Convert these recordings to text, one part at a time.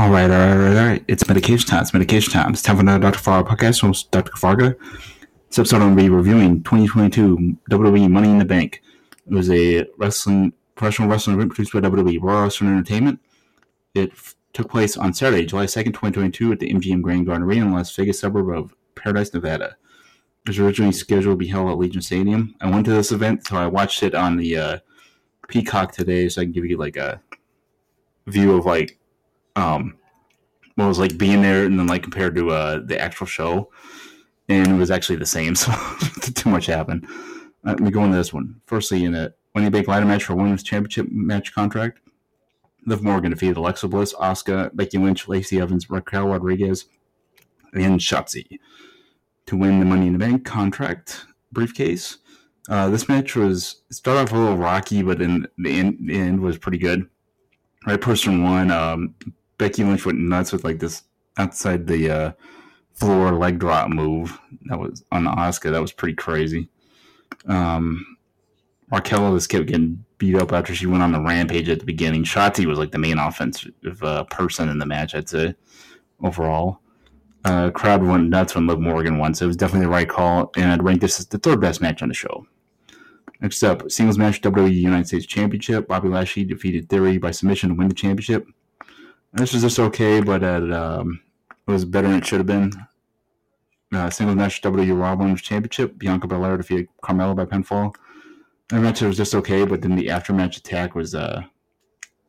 All right, all right, all right, all right. It's medication time. It's medication time. It's time for another Dr. Farga podcast from Dr. Farga. This episode, I'm going to be reviewing 2022 WWE Money in the Bank. It was a wrestling, professional wrestling event produced by WWE World Wrestling Entertainment. It f- took place on Saturday, July 2nd, 2022, at the MGM Grand Garden Arena in the Las Vegas, suburb of Paradise, Nevada. It was originally scheduled to be held at Allegiant Stadium. I went to this event, so I watched it on the uh, Peacock today, so I can give you like a view of like um what was like being there and then like compared to uh the actual show and it was actually the same so too much happened uh, let me go into this one firstly in a the Bank ladder match for women's championship match contract Liv Morgan defeated Alexa Bliss, Asuka, Becky Lynch, Lacey Evans, Raquel Rodriguez, and Shotzi to win the Money in the Bank contract briefcase. Uh, this match was started off a little rocky, but then the end, the end was pretty good. Right person won. Um, Becky Lynch went nuts with like this outside the uh, floor leg drop move that was on Asuka. That was pretty crazy. Um, Raquel just kept getting beat up after she went on the rampage at the beginning. Shotzi was like the main offensive uh, person in the match, I'd say, overall. Uh, crowd went nuts when Liv Morgan won, so it was definitely the right call, and I'd rank this as the third best match on the show. Next up, singles match WWE United States Championship. Bobby Lashley defeated Theory by submission to win the championship. This was just okay, but it, um, it was better than it should have been. Uh, match WWE Raw Women's Championship. Bianca Belair defeated Carmella by pinfall. The match it was just okay, but then the aftermatch attack was uh,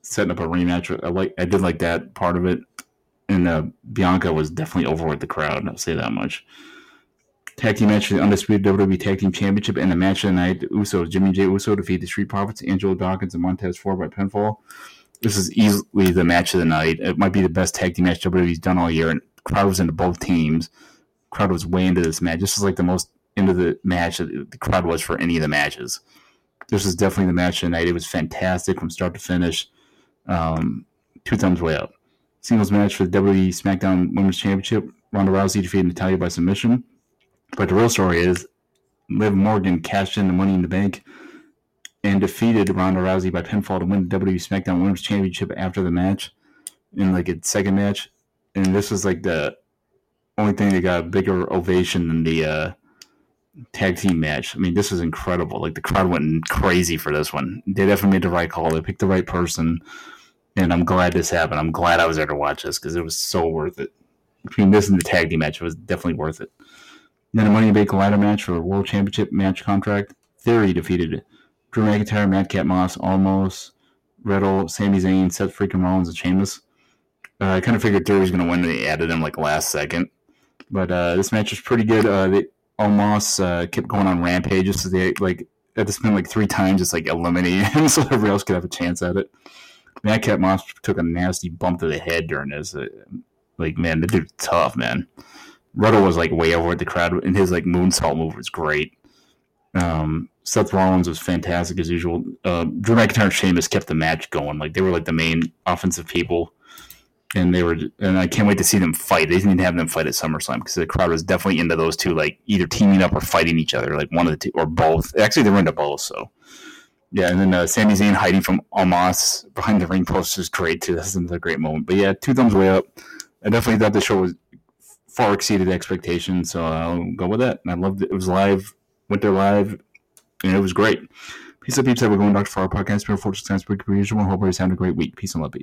setting up a rematch. I like, I did like that part of it, and uh, Bianca was definitely over with the crowd. I'll say that much. Tag team match for the undisputed WWE Tag Team Championship and the match of the night. Usos, Jimmy J. Uso defeated the Street Profits, Angelo Dawkins, and Montez Ford by pinfall. This is easily the match of the night. It might be the best tag team match WWE's done all year, and crowd was into both teams. Crowd was way into this match. This is like the most into the match that the crowd was for any of the matches. This is definitely the match of the night. It was fantastic from start to finish. Um, two thumbs way up. Singles match for the WWE SmackDown Women's Championship. Ronda Rousey defeated Natalya by submission. But the real story is Liv Morgan cashed in the Money in the Bank and defeated Ronda Rousey by pinfall to win the WWE SmackDown Women's Championship after the match in like its second match. And this was like the only thing that got a bigger ovation than the uh, tag team match. I mean, this was incredible. Like the crowd went crazy for this one. They definitely made the right call. They picked the right person. And I'm glad this happened. I'm glad I was there to watch this because it was so worth it. Between this and the tag team match, it was definitely worth it. Then a Money in the Bank ladder match for a World Championship match contract. Theory defeated Drew McIntyre, Madcap Moss, Omos, Riddle, Sami Zayn, Seth freaking Rollins, and Sheamus. Uh, I kind of figured Theory was going to win. They added him like last second. But uh, this match was pretty good. Uh, they Omos uh, kept going on rampages. So they like at this point like three times, just like eliminating him so everybody else could have a chance at it. Madcap Moss took a nasty bump to the head during this. Uh, like man, the dude's tough, man. Riddle was like way over with the crowd, and his like moonsault move was great. Um, Seth Rollins was fantastic as usual. Uh, Drew McIntyre and Sheamus kept the match going. Like they were like the main offensive people, and they were. And I can't wait to see them fight. They didn't even have them fight at SummerSlam because the crowd was definitely into those two, like either teaming up or fighting each other, like one of the two or both. Actually, they were into both. So yeah, and then uh, Sami Zayn hiding from Omos behind the ring post was great too. That's another great moment. But yeah, two thumbs way up. I definitely thought the show was far exceeded expectations, so I'll go with that. And I loved it. It was live, went there live, and it was great. Peace up, peeps. We're going Dr. Farr podcast. Before times per usual. Hope everybody's having a great week. Peace and love.